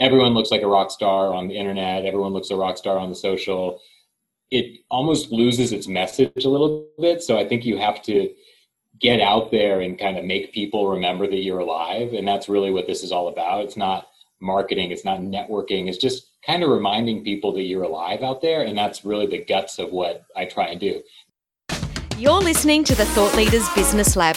everyone looks like a rock star on the internet. Everyone looks a rock star on the social. It almost loses its message a little bit. So I think you have to get out there and kind of make people remember that you're alive. And that's really what this is all about. It's not marketing, it's not networking, it's just kind of reminding people that you're alive out there. And that's really the guts of what I try and do. You're listening to the Thought Leaders Business Lab,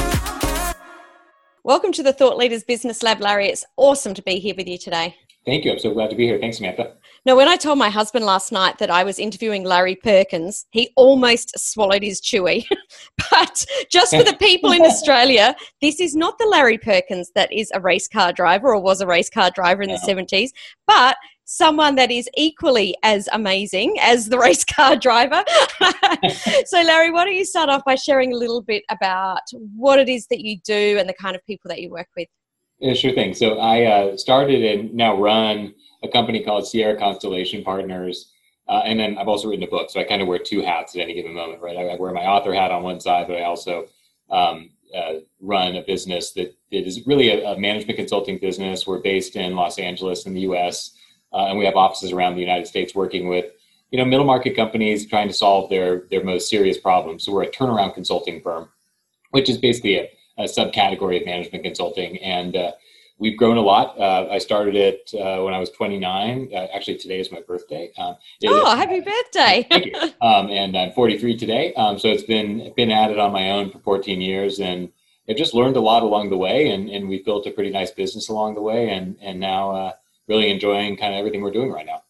Welcome to the Thought Leaders Business Lab, Larry. It's awesome to be here with you today. Thank you. I'm so glad to be here. Thanks, Samantha. Now, when I told my husband last night that I was interviewing Larry Perkins, he almost swallowed his chewy. but just for the people in Australia, this is not the Larry Perkins that is a race car driver or was a race car driver in the 70s, but someone that is equally as amazing as the race car driver. so, Larry, why don't you start off by sharing a little bit about what it is that you do and the kind of people that you work with? Yeah, sure thing. So, I uh, started and now run a company called Sierra Constellation Partners. Uh, and then I've also written a book. So, I kind of wear two hats at any given moment, right? I, wear my author hat on one side, but I also um, uh, run a business that, that is really a, a management consulting business. We're based in Los Angeles in the US. Uh, and we have offices around the United States working with you know middle market companies trying to solve their their most serious problems. So we're a turnaround consulting firm, which is basically a, a subcategory of management consulting, and uh, we've grown a lot. Uh, I started it uh, when I was 29. Uh, actually, today is my birthday. Um, oh, happy birthday! Thank you. Um, and I'm 43 today. Um, so it's been been at it on my own for 14 years, and I've just learned a lot along the way, and, and we've built a pretty nice business along the way, and and now uh, really enjoying kind of everything we're doing right now.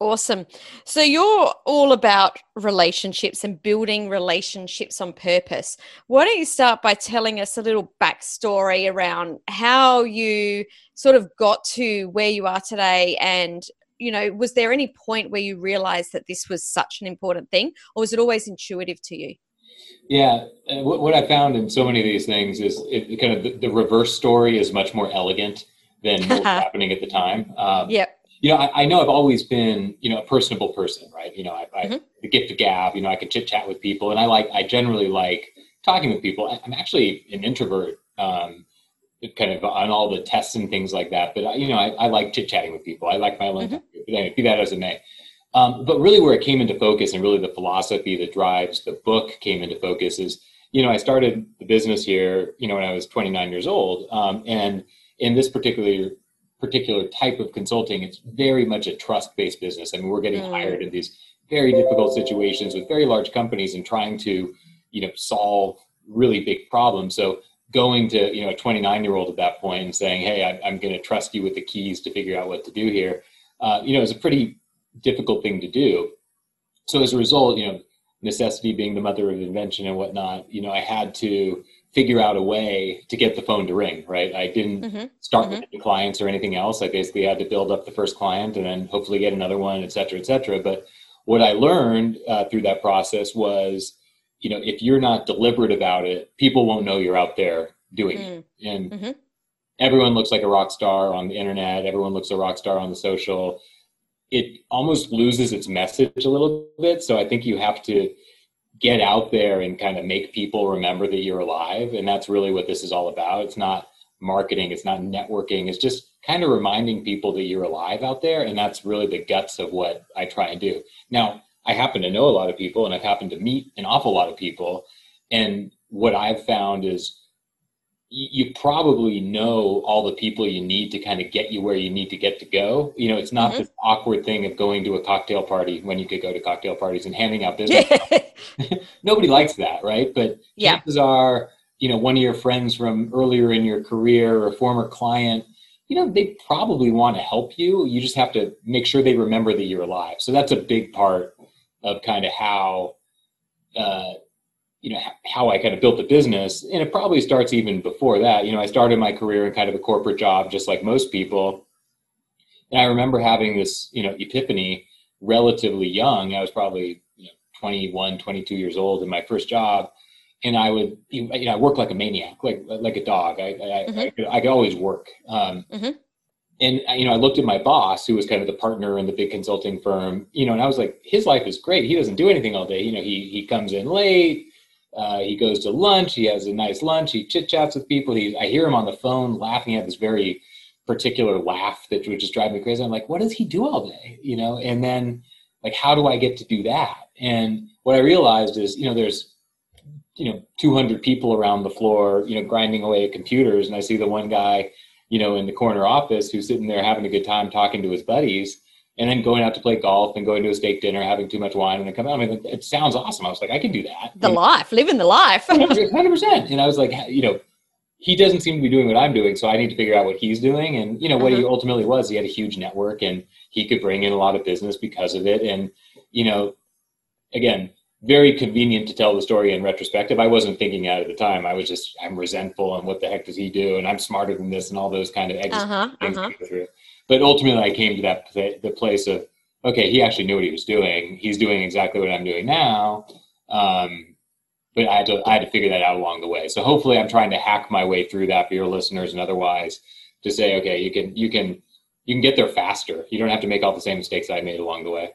Awesome. So you're all about relationships and building relationships on purpose. Why don't you start by telling us a little backstory around how you sort of got to where you are today and you know was there any point where you realized that this was such an important thing or was it always intuitive to you yeah uh, what, i found in so many of these things is it, kind of the, the reverse story is much more elegant than what was happening at the time. Um, yep. You know, I, I, know I've always been, you know, a personable person, right? You know, I, I mm-hmm. the gift of gab. You know, I can chit chat with people, and I like, I generally like talking with people. I, am actually an introvert, um, kind of on all the tests and things like that. But I, you know, I, I like chit chatting with people. I like my alone mm-hmm. time. Anyway, be that as it may. Um, but really, where it came into focus, and really the philosophy that drives the book came into focus, is you know, I started the business here, you know, when I was 29 years old, um, and in this particular particular type of consulting, it's very much a trust based business. I mean, we're getting mm. hired in these very difficult situations with very large companies and trying to, you know, solve really big problems. So going to you know a 29 year old at that point and saying, "Hey, I, am going to trust you with the keys to figure out what to do here," uh, you know, is a pretty difficult thing to do. So as a result, you know, necessity being the mother of invention and whatnot, you know, I had to figure out a way to get the phone to ring, right? I didn't mm-hmm. start mm-hmm. with clients or anything else. I basically had to build up the first client and then hopefully get another one, et cetera, et cetera. But what I learned uh, through that process was, you know, if you're not deliberate about it, people won't know you're out there doing mm. it. And mm-hmm. everyone looks like a rock star on the internet. Everyone looks a rock star on the social. It almost loses its message a little bit. So I think you have to get out there and kind of make people remember that you're alive. And that's really what this is all about. It's not marketing, it's not networking, it's just kind of reminding people that you're alive out there. And that's really the guts of what I try and do. Now, I happen to know a lot of people and I've happened to meet an awful lot of people. And what I've found is you probably know all the people you need to kind of get you where you need to get to go. You know, it's not mm-hmm. this awkward thing of going to a cocktail party when you could go to cocktail parties and handing out business. Nobody likes that, right? But yeah. chances are, you know, one of your friends from earlier in your career or a former client, you know, they probably want to help you. You just have to make sure they remember that you're alive. So that's a big part of kind of how uh, you know how I kind of built the business, and it probably starts even before that. You know, I started my career in kind of a corporate job, just like most people. And I remember having this, you know, epiphany relatively young. I was probably you know, 21, 22 years old in my first job. And I would, you know, I work like a maniac, like like a dog. I I, mm-hmm. I, could, I could always work. Um, mm-hmm. And you know, I looked at my boss, who was kind of the partner in the big consulting firm. You know, and I was like, his life is great. He doesn't do anything all day. You know, he he comes in late. Uh, he goes to lunch. He has a nice lunch. He chit chats with people. He, I hear him on the phone laughing at this very particular laugh that would just drive me crazy. I'm like, what does he do all day? You know, and then like, how do I get to do that? And what I realized is, you know, there's, you know, 200 people around the floor, you know, grinding away at computers, and I see the one guy, you know, in the corner office who's sitting there having a good time talking to his buddies and then going out to play golf and going to a steak dinner, having too much wine, and then coming. Out. I mean, it sounds awesome. I was like, I can do that. The life, living the life. Hundred percent. And I was like, you know, he doesn't seem to be doing what I'm doing, so I need to figure out what he's doing. And you know, what uh-huh. he ultimately was, he had a huge network, and he could bring in a lot of business because of it. And you know, again, very convenient to tell the story in retrospective. I wasn't thinking out at the time. I was just, I'm resentful, and what the heck does he do? And I'm smarter than this, and all those kind of uh-huh, things. Uh-huh but ultimately I came to that the place of okay, he actually knew what he was doing. He's doing exactly what I'm doing now. Um, but I had to I had to figure that out along the way. So hopefully I'm trying to hack my way through that for your listeners and otherwise to say okay, you can you can you can get there faster. You don't have to make all the same mistakes I made along the way.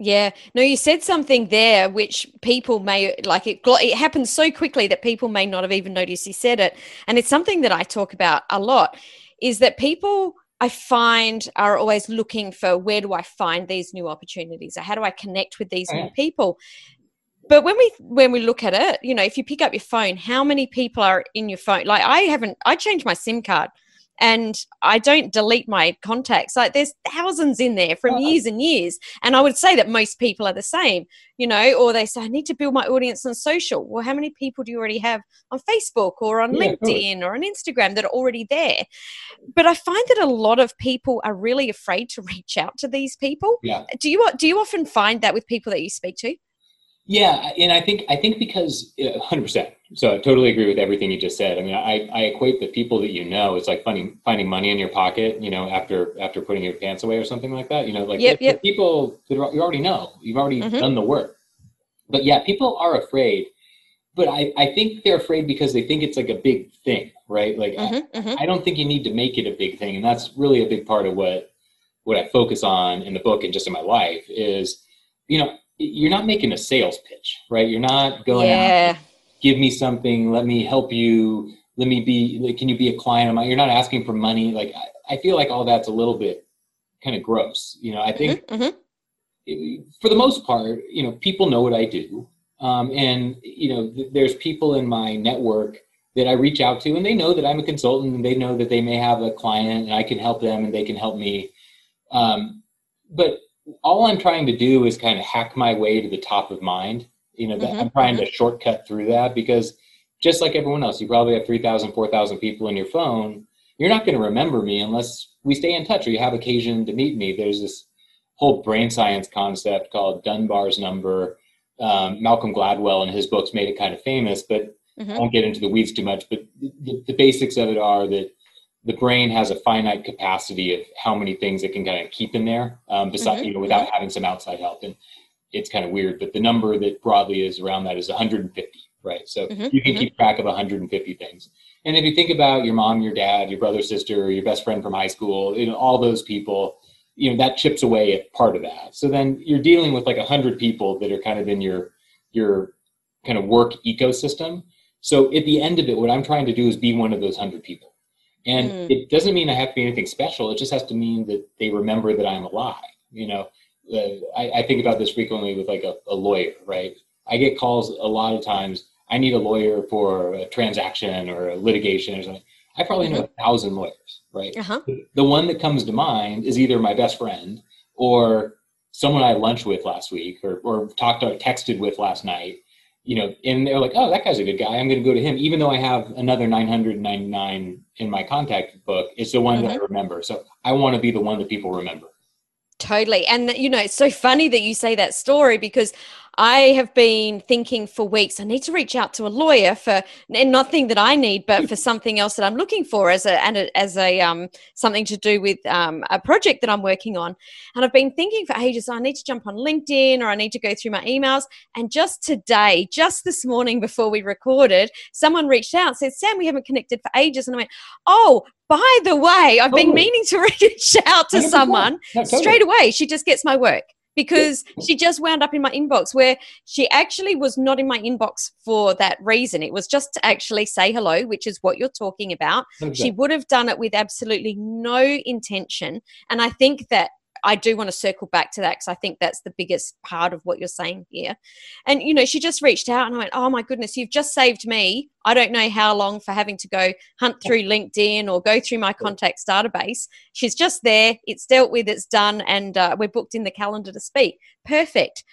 Yeah, no, you said something there which people may like it. It happens so quickly that people may not have even noticed you said it, and it's something that I talk about a lot. Is that people I find are always looking for where do I find these new opportunities or how do I connect with these new people. But when we when we look at it, you know, if you pick up your phone, how many people are in your phone? Like I haven't I changed my SIM card and I don't delete my contacts. Like there's thousands in there from oh. years and years. And I would say that most people are the same, you know, or they say, I need to build my audience on social. Well, how many people do you already have on Facebook or on yeah, LinkedIn or on Instagram that are already there? But I find that a lot of people are really afraid to reach out to these people. Yeah. Do you do you often find that with people that you speak to? Yeah, and I think I think because hundred percent. So I totally agree with everything you just said. I mean, I, I equate the people that you know. It's like finding finding money in your pocket. You know, after after putting your pants away or something like that. You know, like yep, yep. people that you already know. You've already mm-hmm. done the work. But yeah, people are afraid. But I, I think they're afraid because they think it's like a big thing, right? Like mm-hmm, I, mm-hmm. I don't think you need to make it a big thing, and that's really a big part of what what I focus on in the book and just in my life is, you know, you're not making a sales pitch, right? You're not going yeah. out, give me something, let me help you, let me be, like, can you be a client of mine? You're not asking for money. Like, I, I feel like all that's a little bit kind of gross. You know, I think mm-hmm, mm-hmm. It, for the most part, you know, people know what I do. Um, and, you know, th- there's people in my network that I reach out to and they know that I'm a consultant and they know that they may have a client and I can help them and they can help me. Um, but all I'm trying to do is kind of hack my way to the top of mind. You know, mm-hmm. I'm trying to shortcut through that because just like everyone else, you probably have 3,000, 4,000 people in your phone. You're not going to remember me unless we stay in touch or you have occasion to meet me. There's this whole brain science concept called Dunbar's number. Um, Malcolm Gladwell in his books made it kind of famous, but mm-hmm. I won't get into the weeds too much. But the, the basics of it are that the brain has a finite capacity of how many things it can kind of keep in there, um, besides, mm-hmm. you know, without mm-hmm. having some outside help. And it's kind of weird, but the number that broadly is around that is 150, right? So mm-hmm. you can mm-hmm. keep track of 150 things. And if you think about your mom, your dad, your brother, sister, your best friend from high school, you know, all those people, you know, that chips away at part of that. So then you're dealing with like 100 people that are kind of in your your kind of work ecosystem. So at the end of it, what I'm trying to do is be one of those 100 people and mm. it doesn't mean I have to be anything special. It just has to mean that they remember that I'm alive. You know, uh, I, I, think about this frequently with like a, a, lawyer, right? I get calls a lot of times. I need a lawyer for a transaction or a litigation or something. I probably mm-hmm. know a thousand lawyers, right? Uh-huh. The one that comes to mind is either my best friend or someone I lunched with last week or, or talked or texted with last night you know, and they're like, oh, that guy's a good guy. I'm going to go to him, even though I have another 999 in my contact book. It's the one mm-hmm. that I mm-hmm. remember. So I want to be the one that people remember. Totally. And, you know, it's so funny that you say that story because I have been thinking for weeks. I need to reach out to a lawyer for and nothing that I need, but for something else that I'm looking for as a and a, as a um something to do with um a project that I'm working on. And I've been thinking for ages. I need to jump on LinkedIn or I need to go through my emails. And just today, just this morning before we recorded, someone reached out and said, "Sam, we haven't connected for ages." And I went, "Oh, by the way, I've been meaning to reach out to someone no, totally. straight away. She just gets my work because she just wound up in my inbox where she actually was not in my inbox for that reason. It was just to actually say hello, which is what you're talking about. Okay. She would have done it with absolutely no intention. And I think that I do want to circle back to that because I think that's the biggest part of what you're saying here. And, you know, she just reached out and I went, Oh my goodness, you've just saved me. I don't know how long for having to go hunt through LinkedIn or go through my contacts database. She's just there. It's dealt with, it's done, and uh, we're booked in the calendar to speak. Perfect.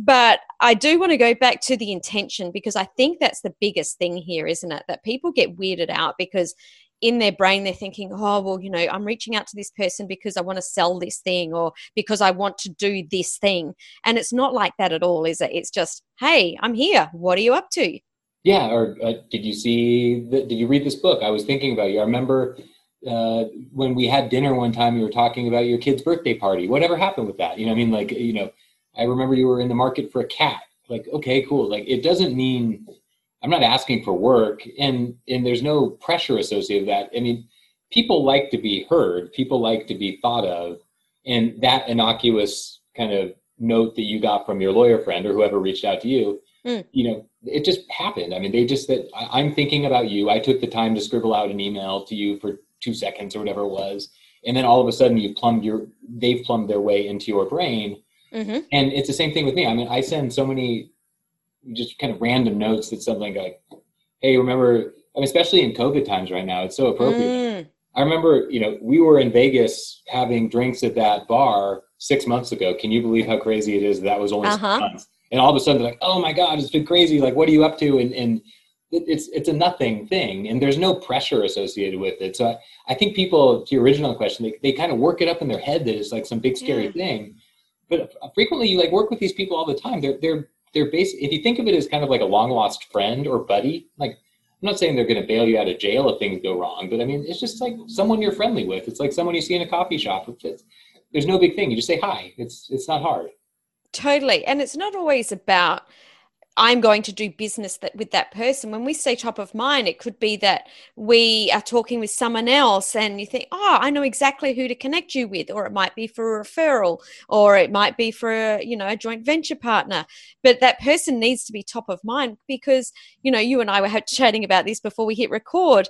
But I do want to go back to the intention because I think that's the biggest thing here, isn't it? That people get weirded out because in their brain they're thinking oh well you know i'm reaching out to this person because i want to sell this thing or because i want to do this thing. And it's not like that at all is it? It's just hey i'm here. What are you up to? Yeah or uh, did you see the, did you read this book? I was thinking about you. I remember uh, when we had dinner one time you were talking about your kid's birthday party. Whatever happened with that? You know i mean? Like you know i remember you were in the market for a cat. Like okay cool. Like it doesn't mean I'm not asking for work, and and there's no pressure associated with that. I mean, people like to be heard, people like to be thought of, and that innocuous kind of note that you got from your lawyer friend or whoever reached out to you, mm. you know, it just happened. I mean, they just that I'm thinking about you. I took the time to scribble out an email to you for two seconds or whatever it was, and then all of a sudden you plumbed your they've plumbed their way into your brain. Mm-hmm. And it's the same thing with me. I mean, I send so many just kind of random notes that something like, hey, remember, I mean, especially in COVID times right now, it's so appropriate. Mm. I remember, you know, we were in Vegas having drinks at that bar six months ago. Can you believe how crazy it is? That that was only uh-huh. six months. And all of a sudden, they're like, oh my God, it's been crazy. Like, what are you up to? And, and it's it's a nothing thing and there's no pressure associated with it so i, I think people to your original question they, they kind of work it up in their head that it's like some big scary yeah. thing but frequently you like work with these people all the time they're they're they're basically if you think of it as kind of like a long lost friend or buddy like i'm not saying they're going to bail you out of jail if things go wrong but i mean it's just like someone you're friendly with. It's like someone you see in a coffee shop. There's no big thing. You just say hi. It's it's not hard. Totally. And it's not always about I'm going to do business that with that person. When we say top of mind, it could be that we are talking with someone else and you think, oh, I know exactly who to connect you with, or it might be for a referral, or it might be for a, you know, a joint venture partner. But that person needs to be top of mind because, you know, you and I were chatting about this before we hit record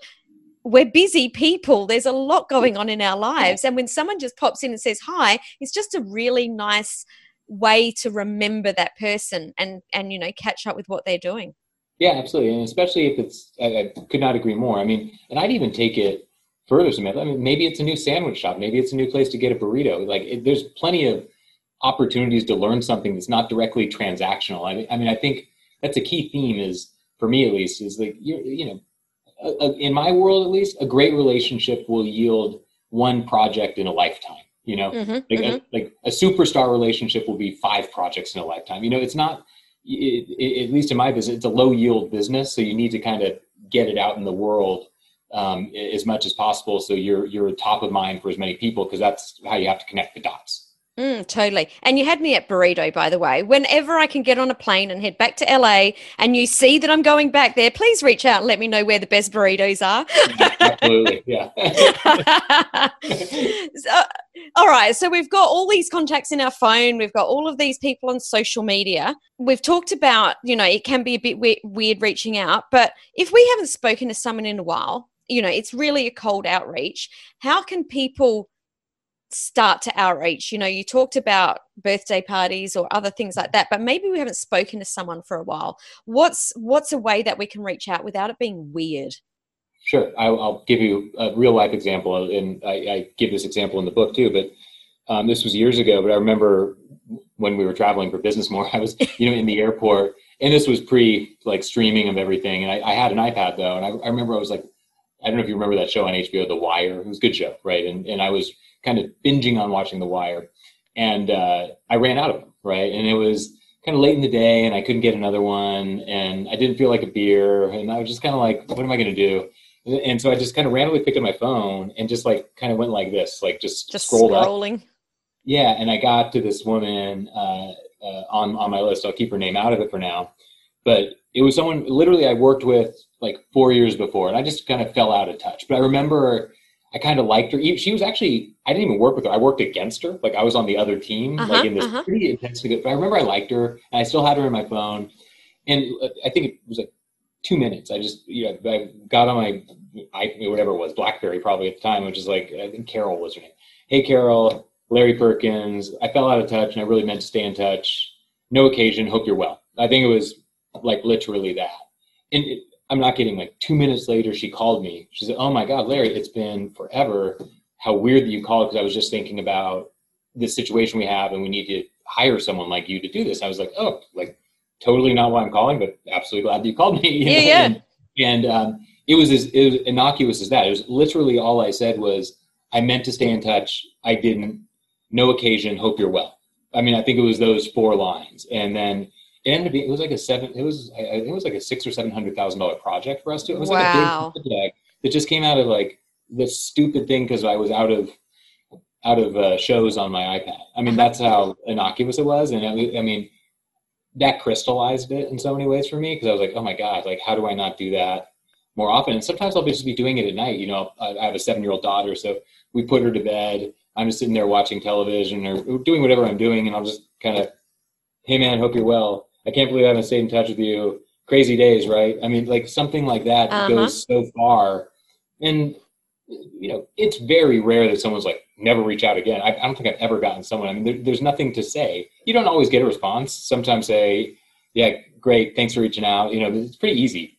we're busy people. There's a lot going on in our lives. And when someone just pops in and says hi, it's just a really nice way to remember that person and and you know catch up with what they're doing. Yeah absolutely. And especially if it's i, I could not agree more. I mean and i'd even take it further samantha. I mean maybe it's a new sandwich shop. Maybe it's a new place to get a burrito. Like it, there's plenty of opportunities to learn something that's not directly transactional. I mean i, mean, I think that's a key theme is for me at least is like you you know a, a, in my world at least a great relationship will yield one project in a lifetime you know mm-hmm, like, mm-hmm. A, like a superstar relationship will be five projects in a lifetime you know it's not it, it, at least in my business it's a low yield business so you need to kind of get it out in the world um, as much as possible so you're you're top of mind for as many people because that's how you have to connect the dots Mm, totally. And you had me at burrito, by the way. Whenever I can get on a plane and head back to LA and you see that I'm going back there, please reach out and let me know where the best burritos are. Absolutely. Yeah. so, all right. So we've got all these contacts in our phone. We've got all of these people on social media. We've talked about, you know, it can be a bit weird reaching out, but if we haven't spoken to someone in a while, you know, it's really a cold outreach. How can people start to outreach. You know you talked about birthday parties or other things like that but maybe we haven't spoken to someone for a while. What's what's a way that we can reach out without it being weird? Sure. I'll, give you a real life example and I, I, give this example in the book too but um, this was years ago but i remember when we were traveling for business more i was you know in the airport and this was pre like streaming of everything and I, I had an ipad though and I, I remember i was like i don't know if you remember that show on hbo the wire it was a good show right? And, and i was kind of binging on watching The Wire, and uh, I ran out of them. Right, and it was kind of late in the day and I couldn't get another one and I didn't feel like a beer and I was just kind of like, what am I going to do? And so I just kind of randomly picked up my phone and just like kind of went like this, like just, Just scrolled up. scrolling. Yeah, and I got to this woman uh, uh, on on my list. I'll keep her name out of it for now, but it was someone literally I worked with like four years before, and I just kind of fell out of touch. But I remember I kind of liked her. She was actually I didn't even work with her. I worked against her. Like I was on the other team, Uh-huh, like in this uh-huh. pretty intensely. But I remember I liked her, and I still had her in my phone. And uh, I think it was like two minutes. I just you know I got on my I whatever it was BlackBerry probably at the time, which is like I think Carol was her name. Hey Carol, Larry Perkins. I fell out of touch, and I really meant to stay in touch. No occasion. Hope you're well. I think it was like literally that. And it, I'm not getting Like two minutes later, she called me. She said, "Oh my God, Larry, it's been forever. How weird that you called because I was just thinking about this situation we have, and we need to hire someone like you to do this." I was like, "Oh, like totally not why I'm calling, but absolutely glad that you called me." you Yeah, yeah. And, and um, it was as it was innocuous as that. It was literally all I said was, "I meant to stay in touch. I didn't. No occasion. Hope you're well." I mean, I think it was those four lines, and then it ended up being it was like a seven. It was I, I think it was like a six or seven hundred thousand dollar project for us to. It was Wow. like a big project that just came out of like this stupid thing because I was out of out of uh, shows on my iPad. I mean, that's how innocuous it was, and I, I mean, that crystallized it in so many ways for me because I was like, oh my god, like how do I not do that more often? And sometimes I'll just be doing it at night. You know, I, I have a seven year old daughter, so we put her to bed. I'm just sitting there watching television or doing whatever I'm doing, and I'll just kind of, hey man, hope you're well. I can't believe I haven't stayed in touch with you. Crazy days, right? I mean, like something like that Uh-huh. goes so far, and you know, it's very rare that someone's like never reach out again. I, I don't think I've ever gotten someone. I mean, there, there's nothing to say. You don't always get a response. Sometimes say, "Yeah, great, thanks for reaching out." You know, it's pretty easy.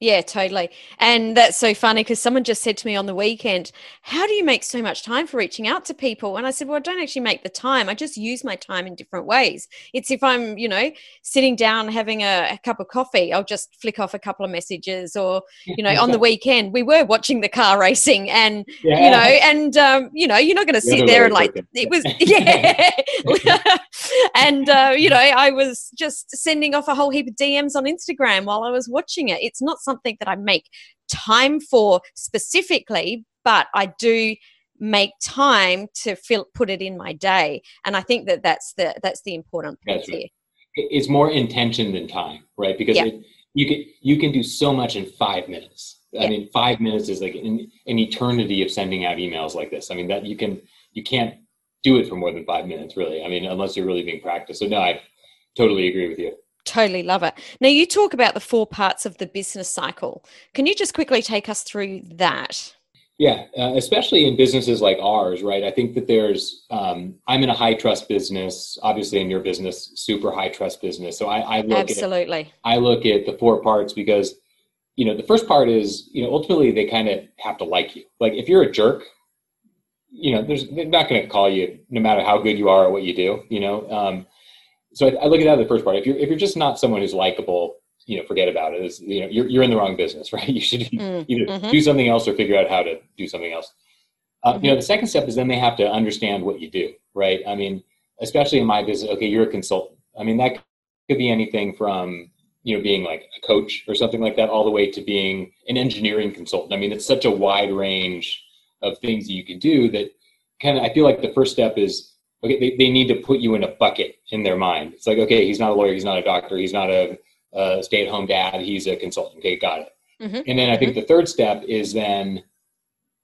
Yeah, totally. And that's so funny because someone just said to me on the weekend, How do you make so much time for reaching out to people? And I said, Well, I don't actually make the time. I just use my time in different ways. It's if I'm, you know, sitting down having a, a cup of coffee, I'll just flick off a couple of messages. Or, you know, on the weekend, we were watching the car racing and, you know, and, um, you know, you're not going to sit there and like, it was, yeah. and, uh, you know, I was just sending off a whole heap of DMs on Instagram while I was watching it. It's not something that I make time for specifically, but I do make time to fill, put it in my day. And I think that that's the, that's the important piece That's right. it's more intention than time, right? Because Yeah. it, you can you can do so much in five minutes. I mean, five minutes is like an, an eternity of sending out emails like this. I mean, that you can you can't do it for more than five minutes, really. I mean, unless you're really being practiced. So no, I totally agree with you. Totally love it. Now, you talk about the four parts of the business cycle. Can you just quickly take us through that? Yeah, uh, especially in businesses like ours, right? I think that there's, um, I'm in a high trust business, obviously in your business, super high trust business. So I, I look at Absolutely. I look at the four parts because, you know, the first part is, you know, ultimately they kind of have to like you. Like if you're a jerk, you know, there's they're not going to call you no matter how good you are or what you do. You know, um, so I, I look at that the first part. If you're if you're just not someone who's likable, you know, forget about it. It's, you know, you're you're in the wrong business, right? You should Mm, either mhm. do something else or figure out how to do something else. Uh, Mm-hmm. You know, the second step is then they have to understand what you do, right? I mean, especially in my business, okay, you're a consultant. I mean, that could be anything from you know being like a coach or something like that, all the way to being an engineering consultant. I mean, it's such a wide range of things that you can do that kind of. I feel like the first step is okay. They, they need to put you in a bucket in their mind. It's like okay, he's not a lawyer, he's not a doctor, he's not a, a stay-at-home dad, he's a consultant. Okay, got it. Mhm. And then I think the third step is then,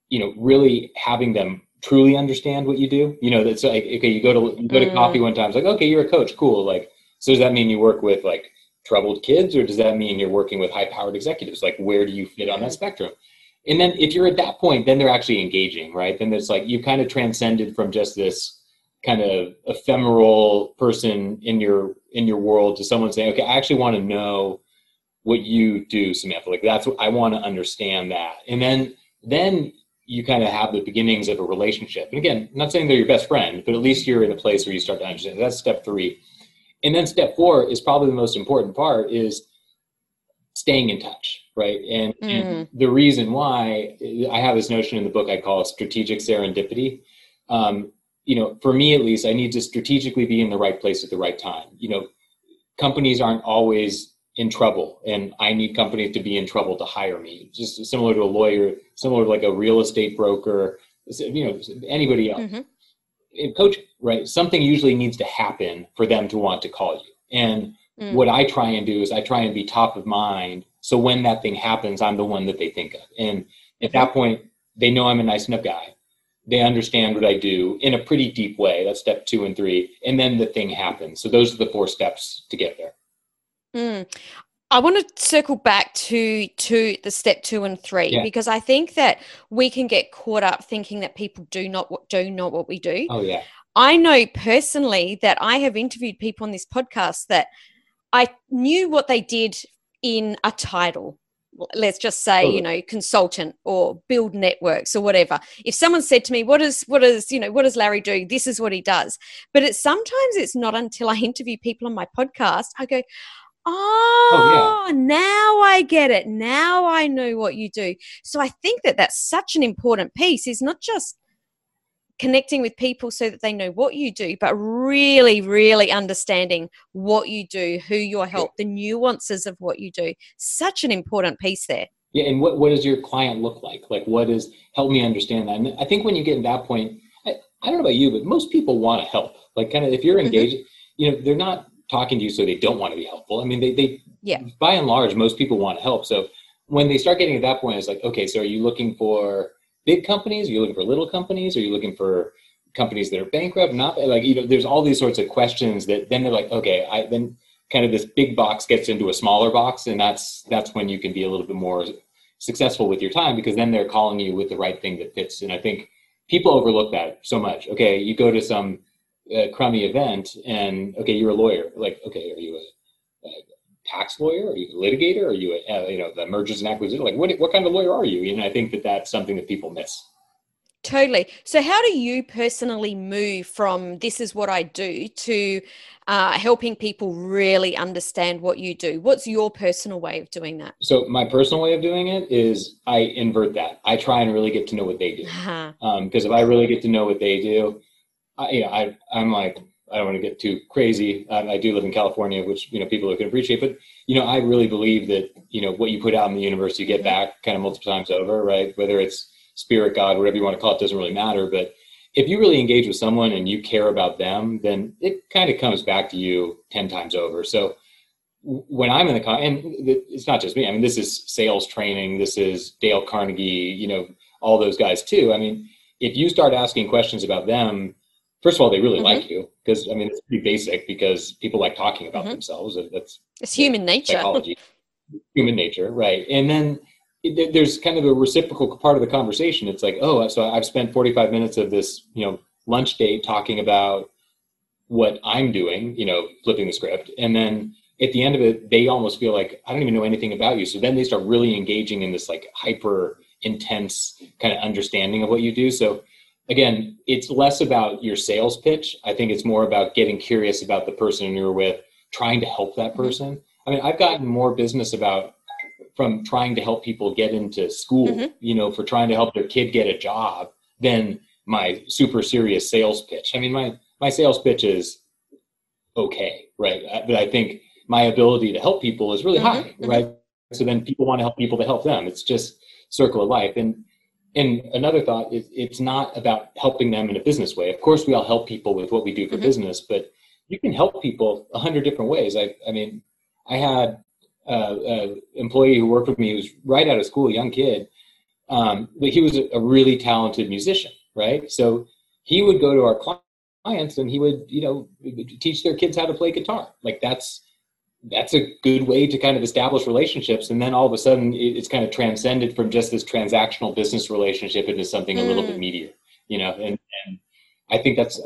you know, really having them truly understand what you do. You know, that's like okay, you go to you go to Mm. coffee one time, it's like okay, you're a coach, cool. Like, so does that mean you work with like troubled kids, or does that mean you're working with high-powered executives? Like, where do you fit on that spectrum? And then if you're at that point, then they're actually engaging, right? Then it's like you've kind of transcended from just this kind of ephemeral person in your in your world to someone saying, okay, I actually want to know what you do, Samantha. Like that's what I want to understand that. And then then you kind of have the beginnings of a relationship. And again, I'm not saying they're your best friend, but at least you're in a place where you start to understand. That's step three. And then step four is probably the most important part is staying in touch, right? And, and the reason why I have this notion in the book I call strategic serendipity. Um, you know, for me at least, I need to strategically be in the right place at the right time. You know, companies aren't always in trouble and I need companies to be in trouble to hire me. Just similar to a lawyer, similar to like a real estate broker, you know, anybody else. Mm-hmm. In coaching, right? Something usually needs to happen for them to want to call you. And mm. what I try and do is I try and be top of mind. So when that thing happens, I'm the one that they think of. And at that point, they know I'm a nice enough guy. They understand what I do in a pretty deep way. That's step two and three. And then the thing happens. So those are the four steps to get there. Mm. I want to circle back to to the step two and three yeah. because I think that we can get caught up thinking that people do not do not what we do. Oh yeah. I know personally that I have interviewed people on this podcast that I knew what they did in a title. Let's just say, you know, consultant or build networks or whatever. If someone said to me, "What is what is you know what does Larry do?" This is what he does. But it's sometimes it's not until I interview people on my podcast I go, Oh, oh yeah. Ah, now I get it. Now I know what you do. So I think that that's such an important piece is not just connecting with people so that they know what you do, but really, really understanding what you do, who you help, the nuances of what you do. Such an important piece there. Yeah, and what, what does your client look like? Like, what is, help me understand that. And I think when you get to that point, I, I don't know about you, but most people want to help. Like, kind of, if you're mm-hmm. engaged, mm-hmm. you know, they're not talking to you so they don't want to be helpful. I mean, they, they yeah. by and large, most people want to help. So when they start getting to that point, it's like, okay, so are you looking for big companies? Are you looking for little companies? Are you looking for companies that are bankrupt? Not like, you know, there's all these sorts of questions that then they're like, okay, I then kind of this big box gets into a smaller box. And that's, that's when you can be a little bit more successful with your time because then they're calling you with the right thing that fits. And I think people overlook that so much. Okay. You go to some, a crummy event and okay you're a lawyer like okay are you a, a tax lawyer? Are you a litigator? Are you a, uh, you know the mergers and acquisition like what, what kind of lawyer are you? And i think that that's something that people miss. Totally. So how do you personally move from this is what i do to uh, helping people really understand what you do? What's your personal way of doing that? So my personal way of doing it is i invert that. I try and really get to know what they do. Because uh-huh. um, if i really get to know what they do I, you know, I, I'm like, I don't want to get too crazy. I, I do live in California, which, you know, people can appreciate, but, you know, I really believe that, you know, what you put out in the universe, you get mm-hmm. back kind of multiple times over, right? Whether it's spirit, God, whatever you want to call it, doesn't really matter. But if you really engage with someone and you care about them, then it kind of comes back to you 10 times over. So when I'm in the con, and it's not just me, I mean, this is sales training, this is Dale Carnegie, you know, all those guys too. I mean, if you start asking questions about them, first of all, they really mm-hmm. like you because I mean it's pretty basic because people like talking about mm-hmm. themselves. That's it's human nature. Psychology, human nature, right? And then it, there's kind of a reciprocal part of the conversation. It's like, oh, so I've spent 45 minutes of this, you know, lunch date talking about what I'm doing, you know, flipping the script, and then at the end of it, they almost feel like I don't even know anything about you. So then they start really engaging in this like hyper intense kind of understanding of what you do. So again, it's less about your sales pitch. I think it's more about getting curious about the person you're with, trying to help that mm-hmm. person. I mean, I've gotten more business about from trying to help people get into school, mm-hmm. you know, for trying to help their kid get a job than my super serious sales pitch. I mean, my my sales pitch is okay, right? But I think my ability to help people is really mm-hmm. high, mm-hmm. right? So then people want to help people to help them. It's just circle of life. And and another thought is it's not about helping them in a business way. Of course, we all help people with what we do for mm-hmm. business, but you can help people a hundred different ways. I, I mean, I had an employee who worked with me who was right out of school, a young kid, um, but he was a, a really talented musician, right? So he would go to our clients and he would, you know, teach their kids how to play guitar. Like that's that's a good way to kind of establish relationships and then all of a sudden it's kind of transcended from just this transactional business relationship into something mm. a little bit mm. meatier you know and, and i think that's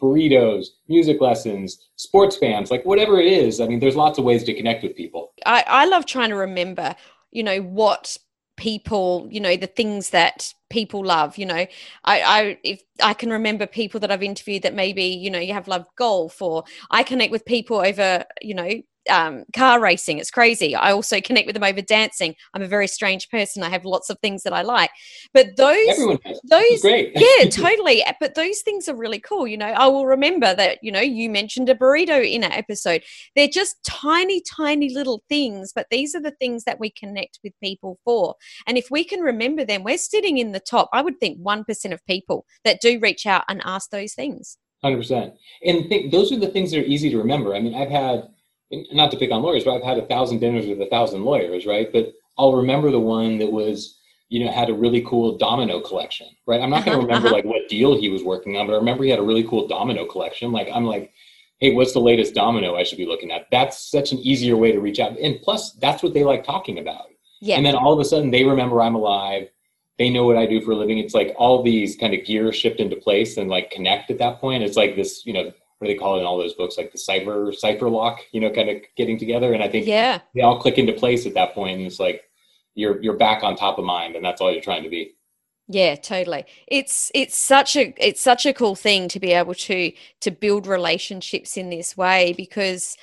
burritos music lessons sports fans like whatever it is i mean there's lots of ways to connect with people i, I love trying to remember you know what people you know the things that people love you know i i if i can remember people that i've interviewed that maybe you know you have loved golf or i connect with people over you know um, car racing. It's crazy. I also connect with them over dancing. I'm a very strange person. I have lots of things that I like. But those, those, great. yeah, totally. But those things are really cool. You know, I will remember that. You know, you mentioned a burrito in an episode. They're just tiny, tiny little things, but these are the things that we connect with people for. And if we can remember them, we're sitting in the top. I would think one percent of people that do reach out and ask those things. Hundred percent. And think those are the things that are easy to remember. I mean, I've had not to pick on lawyers, but I've had a thousand dinners with a thousand lawyers, right? But I'll remember the one that was, you know, had a really cool domino collection, right? I'm not going to uh-huh, remember uh-huh. like what deal he was working on, but I remember he had a really cool domino collection. Like I'm like, hey, what's the latest domino I should be looking at? That's such an easier way to reach out, and plus, that's what they like talking about. Yeah. And then all of a sudden, they remember I'm alive. They know what I do for a living. It's like all these kind of gears shift into place and like connect at that point. It's like this, you know, what do they call it in all those books, like the cyber cipher lock, you know, kind of getting together. And I think yeah, they all click into place at that point, and it's like you're you're back on top of mind, and that's all you're trying to be. Yeah, totally. It's it's such a it's such a cool thing to be able to to build relationships in this way because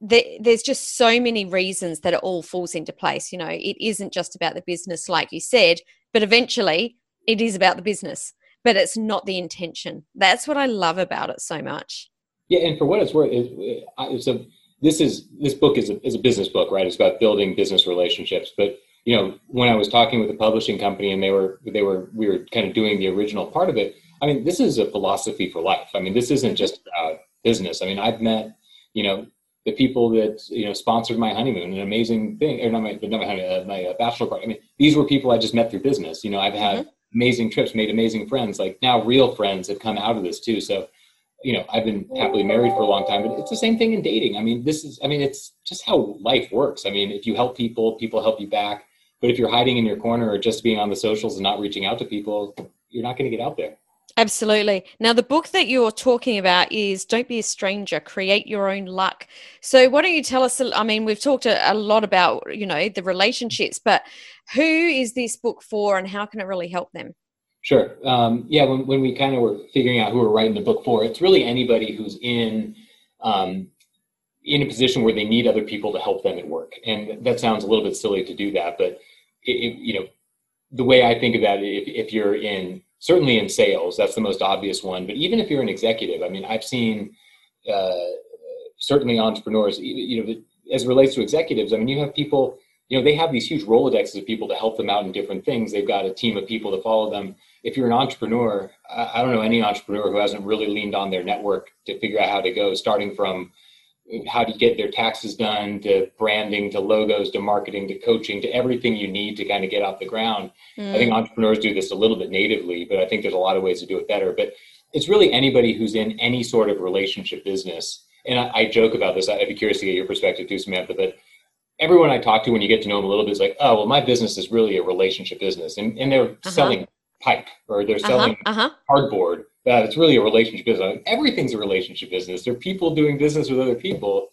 there, there's just so many reasons that it all falls into place. You know, it isn't just about the business, like you said, but eventually it is about the business but it's not the intention. That's what I love about it so much. Yeah, and for what it's worth, it, it's a this is this book is a, is a business book, right? It's about building business relationships. But you know, when I was talking with the publishing company and they were they were we were kind of doing the original part of it. I mean, this is a philosophy for life. I mean, this isn't just about business. I mean, I've met you know the people that you know sponsored my honeymoon, an amazing thing, or not my not my, honeymoon, uh, my uh, bachelor party. I mean, these were people I just met through business. You know, I've had. Mm-hmm amazing trips, made amazing friends. Like now, real friends have come out of this too. So, you know, I've been happily married for a long time, but it's the same thing in dating. I mean, this is, I mean, it's just how life works. I mean, if you help people, people help you back. But if you're hiding in your corner or just being on the socials and not reaching out to people, you're not going to get out there. Absolutely. Now, the book that you're talking about is Don't Be a Stranger, Create Your Own Luck. So, why don't you tell us? I mean, we've talked a, lot about, you know, the relationships, but who is this book for and how can it really help them? Sure. Um, yeah, when, when we kind of were figuring out who we're writing the book for, it's really anybody who's in um, in a position where they need other people to help them at work. And that sounds a little bit silly to do that, but it, it, you know, the way I think about it, if, if you're in certainly in sales, that's the most obvious one. But even if you're an executive, I mean, I've seen uh, certainly entrepreneurs, you know, as relates to executives. I mean, you have people, you know, they have these huge rolodexes of people to help them out in different things. They've got a team of people to follow them. If you're an entrepreneur, I don't know any entrepreneur who hasn't really leaned on their network to figure out how to go, starting from how to get their taxes done to branding to logos to marketing to coaching to everything you need to kind of get off the ground mm. i think mm. entrepreneurs do this a little bit natively but i think there's a lot of ways to do it better but it's really anybody who's in any sort of relationship business and i, I joke about this i'd be curious to get your perspective too samantha but everyone i talk to when you get to know them a little bit is like oh well my business is really a relationship business and, and they're uh-huh. selling pipe or they're uh-huh, selling uh-huh, uh-huh. cardboard that it's really a relationship business. Everything's a relationship business. There are people doing business with other people,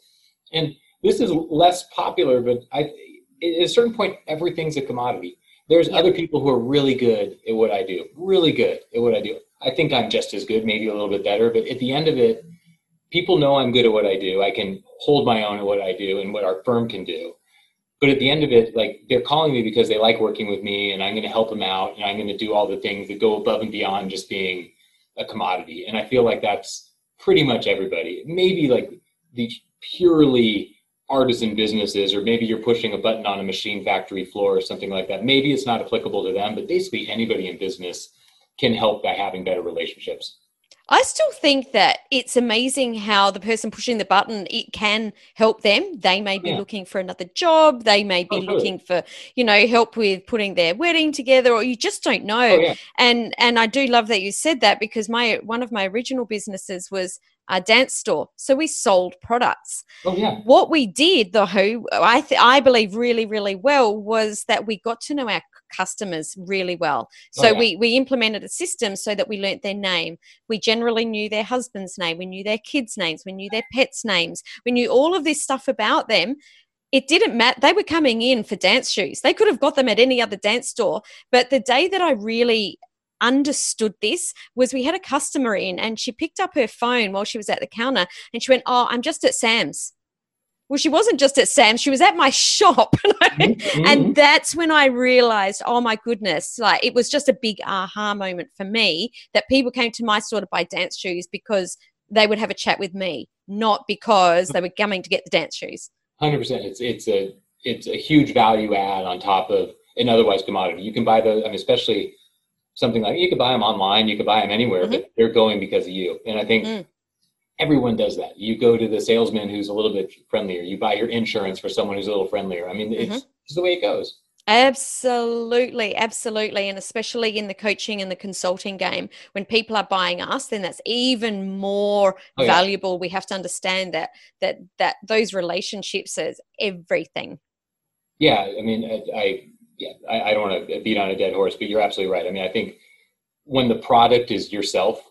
and this is less popular. But I, at a certain point, everything's a commodity. There's other people who are really good at what I do, really good at what I do. I think I'm just as good, maybe a little bit better. But at the end of it, people know I'm good at what I do. I can hold my own at what I do and what our firm can do. But at the end of it, like they're calling me because they like working with me, and I'm going to help them out, and I'm going to do all the things that go above and beyond just being a commodity. And I feel like that's pretty much everybody. Maybe like the purely artisan businesses, or maybe you're pushing a button on a machine factory floor or something like that. Maybe it's not applicable to them, but basically anybody in business can help by having better relationships. I still think that it's amazing how the person pushing the button it can help them. They may be yeah. looking for another job. They may be oh, looking for you know help with putting their wedding together, or you just don't know. Oh, yeah. And and I do love that you said that because my one of my original businesses was a dance store. So we sold products. Oh, yeah. What we did, though, I, th- I believe really, really well, was that we got to know our customers really well. Oh, so oh, yeah. we, we implemented a system so that we learnt their name. We generally knew their husband's name, we knew their kids' names, we knew their pets' names, we knew all of this stuff about them. It didn't matter. They were coming in for dance shoes. They could have got them at any other dance store. But the day that I really understood this was we had a customer in and she picked up her phone while she was at the counter and she went, Oh, I'm just at Sam's. Well, she wasn't just at Sam's, she was at my shop. mm-hmm. And that's when I realized, oh my goodness, like it was just a big aha moment for me that people came to my store to buy dance shoes because they would have a chat with me, not because they were coming to get the dance shoes. Hundred percent. It's it's a it's a huge value add on top of an otherwise commodity. You can buy those. I mean, especially something like you can buy them online, you can buy them anywhere, mm-hmm. but they're going because of you. And I think mm everyone does that. You go to the salesman who's a little bit friendlier. You buy your insurance for someone who's a little friendlier. I mean, it's mm-hmm. just the way it goes. Absolutely, absolutely. And especially in the coaching and the consulting game, when people are buying us, then that's even more oh, yeah. valuable. We have to understand that that that those relationships is everything. Yeah, I mean, I, I yeah, I, I don't want to beat on a dead horse, but you're absolutely right. I mean, I think when the product is yourself,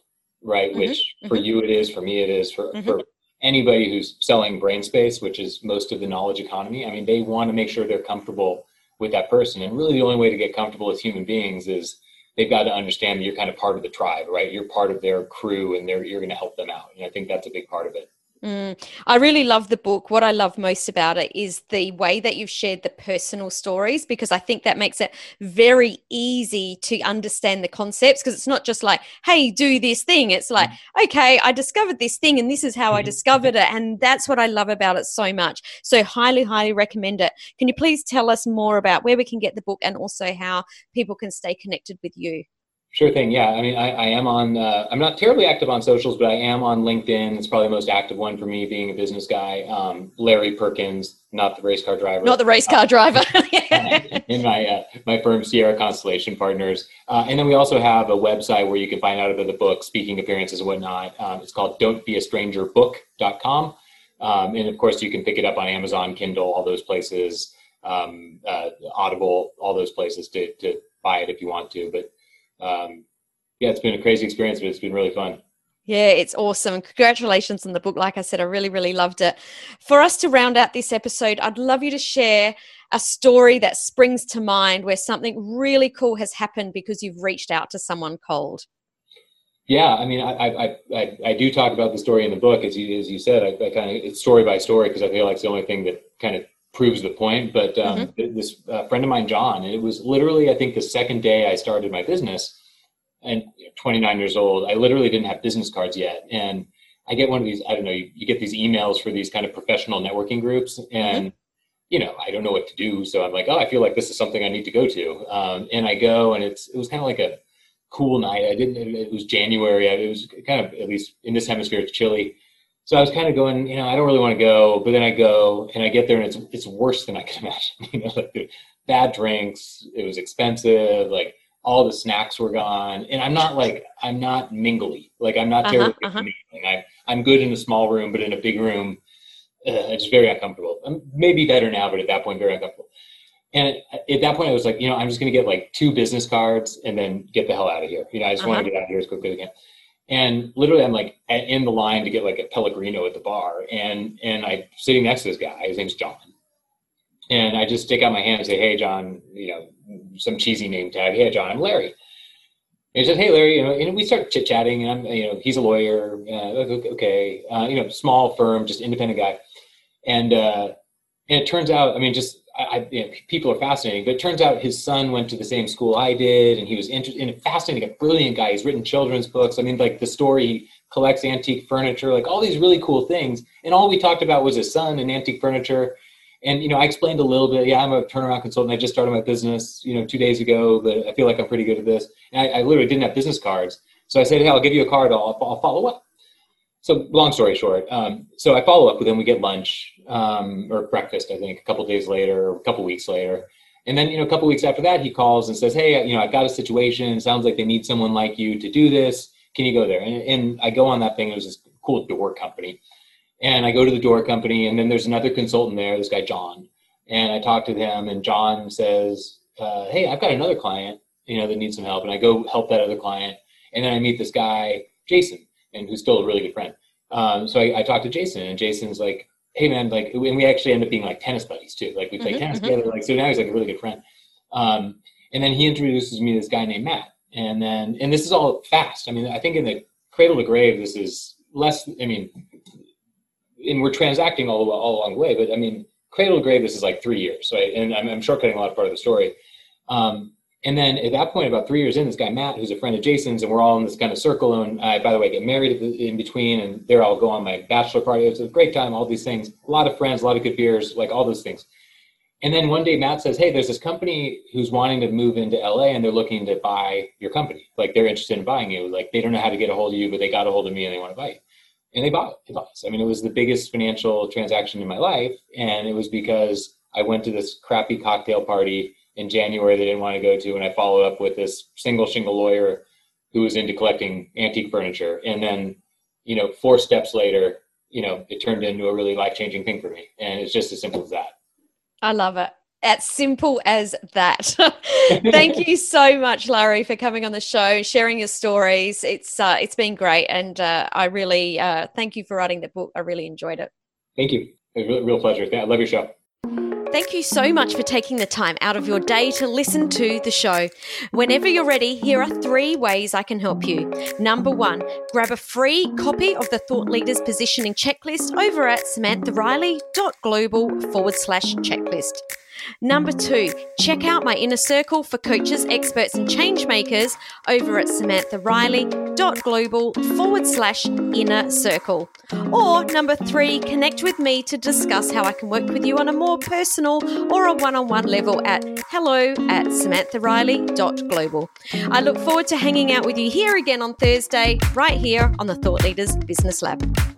right? Mm-hmm. Which for mm-hmm. you it is, for me it is, for, mm-hmm. for anybody who's selling brain space, which is most of the knowledge economy. I mean, they want to make sure they're comfortable with that person. And really the only way to get comfortable as human beings is they've got to understand that you're kind of part of the tribe, right? You're part of their crew and they're, you're going to help them out. And I think that's a big part of it. Mm. I really love the book. What I love most about it is the way that you've shared the personal stories because I think that makes it very easy to understand the concepts because it's not just like, hey, do this thing. It's like, mm. okay, I discovered this thing and this is how I mm-hmm. discovered it. And that's what I love about it so much. So, highly, highly recommend it. Can you please tell us more about where we can get the book and also how people can stay connected with you? Sure thing. Yeah. I mean, I, I am on, uh, I'm not terribly active on socials, but I am on LinkedIn. It's probably the most active one for me being a business guy. Um, Larry Perkins, not the race car driver. Not the race car uh, driver. in my, uh, my firm, Sierra Constellation Partners. Uh, and then we also have a website where you can find out about the book, speaking appearances and whatnot. Um, it's called don't be a stranger book.com. Um, and of course you can pick it up on Amazon, Kindle, all those places, um, uh, Audible, all those places to, to buy it if you want to. But um, yeah, it's been a crazy experience, but it's been really fun. Yeah, it's awesome. Congratulations on the book. Like I said, I really, really loved it. For us to round out this episode, I'd love you to share a story that springs to mind where something really cool has happened because you've reached out to someone cold. Yeah, I mean, I I, I, I do talk about the story in the book, as you as you said. I, I kind of it's story by story because I feel like it's the only thing that kind of proves the point. But um, mm-hmm. this uh, friend of mine, John, it was literally, I think, the second day I started my business, and 29 years old, I literally didn't have business cards yet, and I get one of these. I don't know. You, you get these emails for these kind of professional networking groups, and mm-hmm. you know, I don't know what to do. So I'm like, oh, I feel like this is something I need to go to, um, and I go, and it's it was kind of like a cool night. I didn't. It was January. It was kind of at least in this hemisphere, it's chilly so I was kind of going, you know, I don't really want to go, but then I go and I get there and it's it's worse than I could imagine. you know, like bad drinks, it was expensive, like all the snacks were gone, and I'm not like I'm not mingly, like I'm not uh-huh, terribly uh-huh. I I'm good in a small room, but in a big room, uh, it's very uncomfortable. I'm maybe better now, but at that point, very uncomfortable. And at that point, I was like, you know, I'm just going to get like two business cards and then get the hell out of here. You know, I just uh-huh. want to get out of here as quickly as I can. And literally, I'm like in the line to get like a Pellegrino at the bar, and and I'm sitting next to this guy. His name's John, and I just stick out my hand and say, "Hey, John," you know, some cheesy name tag. Hey, John, I'm Larry. And he says, "Hey, Larry," you know, and we start chit chatting, and I'm, you know, he's a lawyer. Uh, okay, uh, you know, small firm, just independent guy, and uh, and it turns out, I mean, just I, you know, people are fascinating, but it turns out his son went to the same school I did, and he was interested in fascinating, a brilliant guy. He's written children's books. I mean, like the story, he collects antique furniture, like all these really cool things. And all we talked about was his son and antique furniture. And you know, I explained a little bit. Yeah, I'm a turnaround consultant. I just started my business, you know, two days ago, but I feel like I'm pretty good at this. And I, I literally didn't have business cards, so I said, "Hey, I'll give you a card. I'll, I'll follow up." So long story short, um, so I follow up with him. We get lunch um, or breakfast, I think, a couple days later, a couple weeks later, and then you know a couple weeks after that, he calls and says, "Hey, you know, I've got a situation. It sounds like they need someone like you to do this. Can you go there?" And, and I go on that thing. It was this cool door company, and I go to the door company, and then there's another consultant there, this guy John, and I talk to him, and John says, uh, "Hey, I've got another client, you know, that needs some help," and I go help that other client, and then I meet this guy Jason and who's still a really good friend. Um, so I, I talked to Jason, and Jason's like, "Hey man, like," and we actually end up being like tennis buddies too. Like we play mm-hmm, tennis mm-hmm. together. Like so now he's like a really good friend. Um, and then he introduces me to this guy named Matt, and then and this is all fast. I mean, I think in the cradle to grave, this is less. I mean, and we're transacting all, the all along the way. But I mean, cradle to grave, this is like three years. So, I, and I'm, I'm shortcutting a lot of part of the story. Um, and then at that point, about three years in, this guy Matt, who's a friend of Jason's, and we're all in this kind of circle. And I, by the way, get married in between, and there I'll go on my bachelor party. It's a great time. All these things, a lot of friends, a lot of good beers, like all those things. And then one day Matt says, "Hey, there's this company who's wanting to move into LA, and they're looking to buy your company. Like they're interested in buying you. Like they don't know how to get a hold of you, but they got a hold of me and they want to buy you." And they bought it. They bought us. I mean, it was the biggest financial transaction in my life, and it was because I went to this crappy cocktail party in January they didn't want to go to, and I followed up with this single shingle lawyer who was into collecting antique furniture, and then you know, four steps later, you know, it turned into a really life changing thing for me, and it's just as simple as that. I love it. As simple as that. Thank you so much, Larry, for coming on the show, sharing your stories. It's uh, it's been great, and uh, I really uh, thank you for writing the book. I really enjoyed it. Thank you. It was a real pleasure. I love your show. Thank you so much for taking the time out of your day to listen to the show. Whenever you're ready, here are three ways I can help you. Number one, grab a free copy of the Thought Leaders Positioning Checklist over at samanthariley.global forward slash checklist. Number two, check out my inner circle for coaches, experts, and change makers over at samanthariley.global forward slash inner circle. Or number three, connect with me to discuss how I can work with you on a more personal or a one on one level at hello at samanthariley.global. I look forward to hanging out with you here again on Thursday, right here on the Thought Leaders Business Lab.